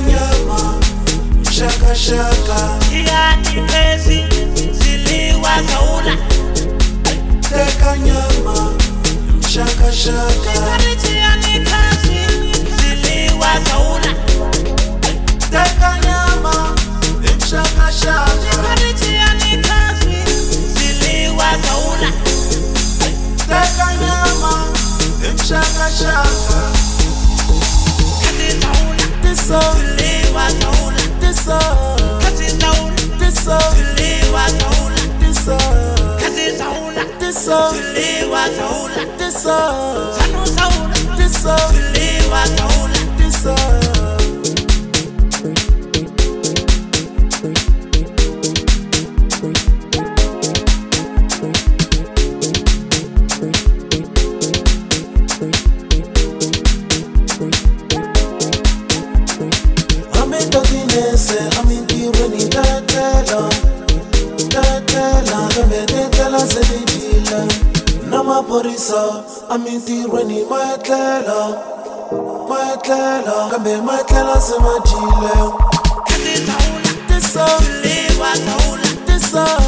nyama shaka yani pesi ziliwa zaula teka nyama shakashaka yani pesi ziliwa zaula teka nyama shakashaka yani pesi ziliwa nyama this up. To live, I know like this up. Cause it's on like this up. To live, I know like this up. Cause it's on like this up. To live, I know like this up. I know so like this up. To live, I know like this up. A mintirhweni ma etlela ma etlela kambe ma etlela se ma dyile tisa tisa tisa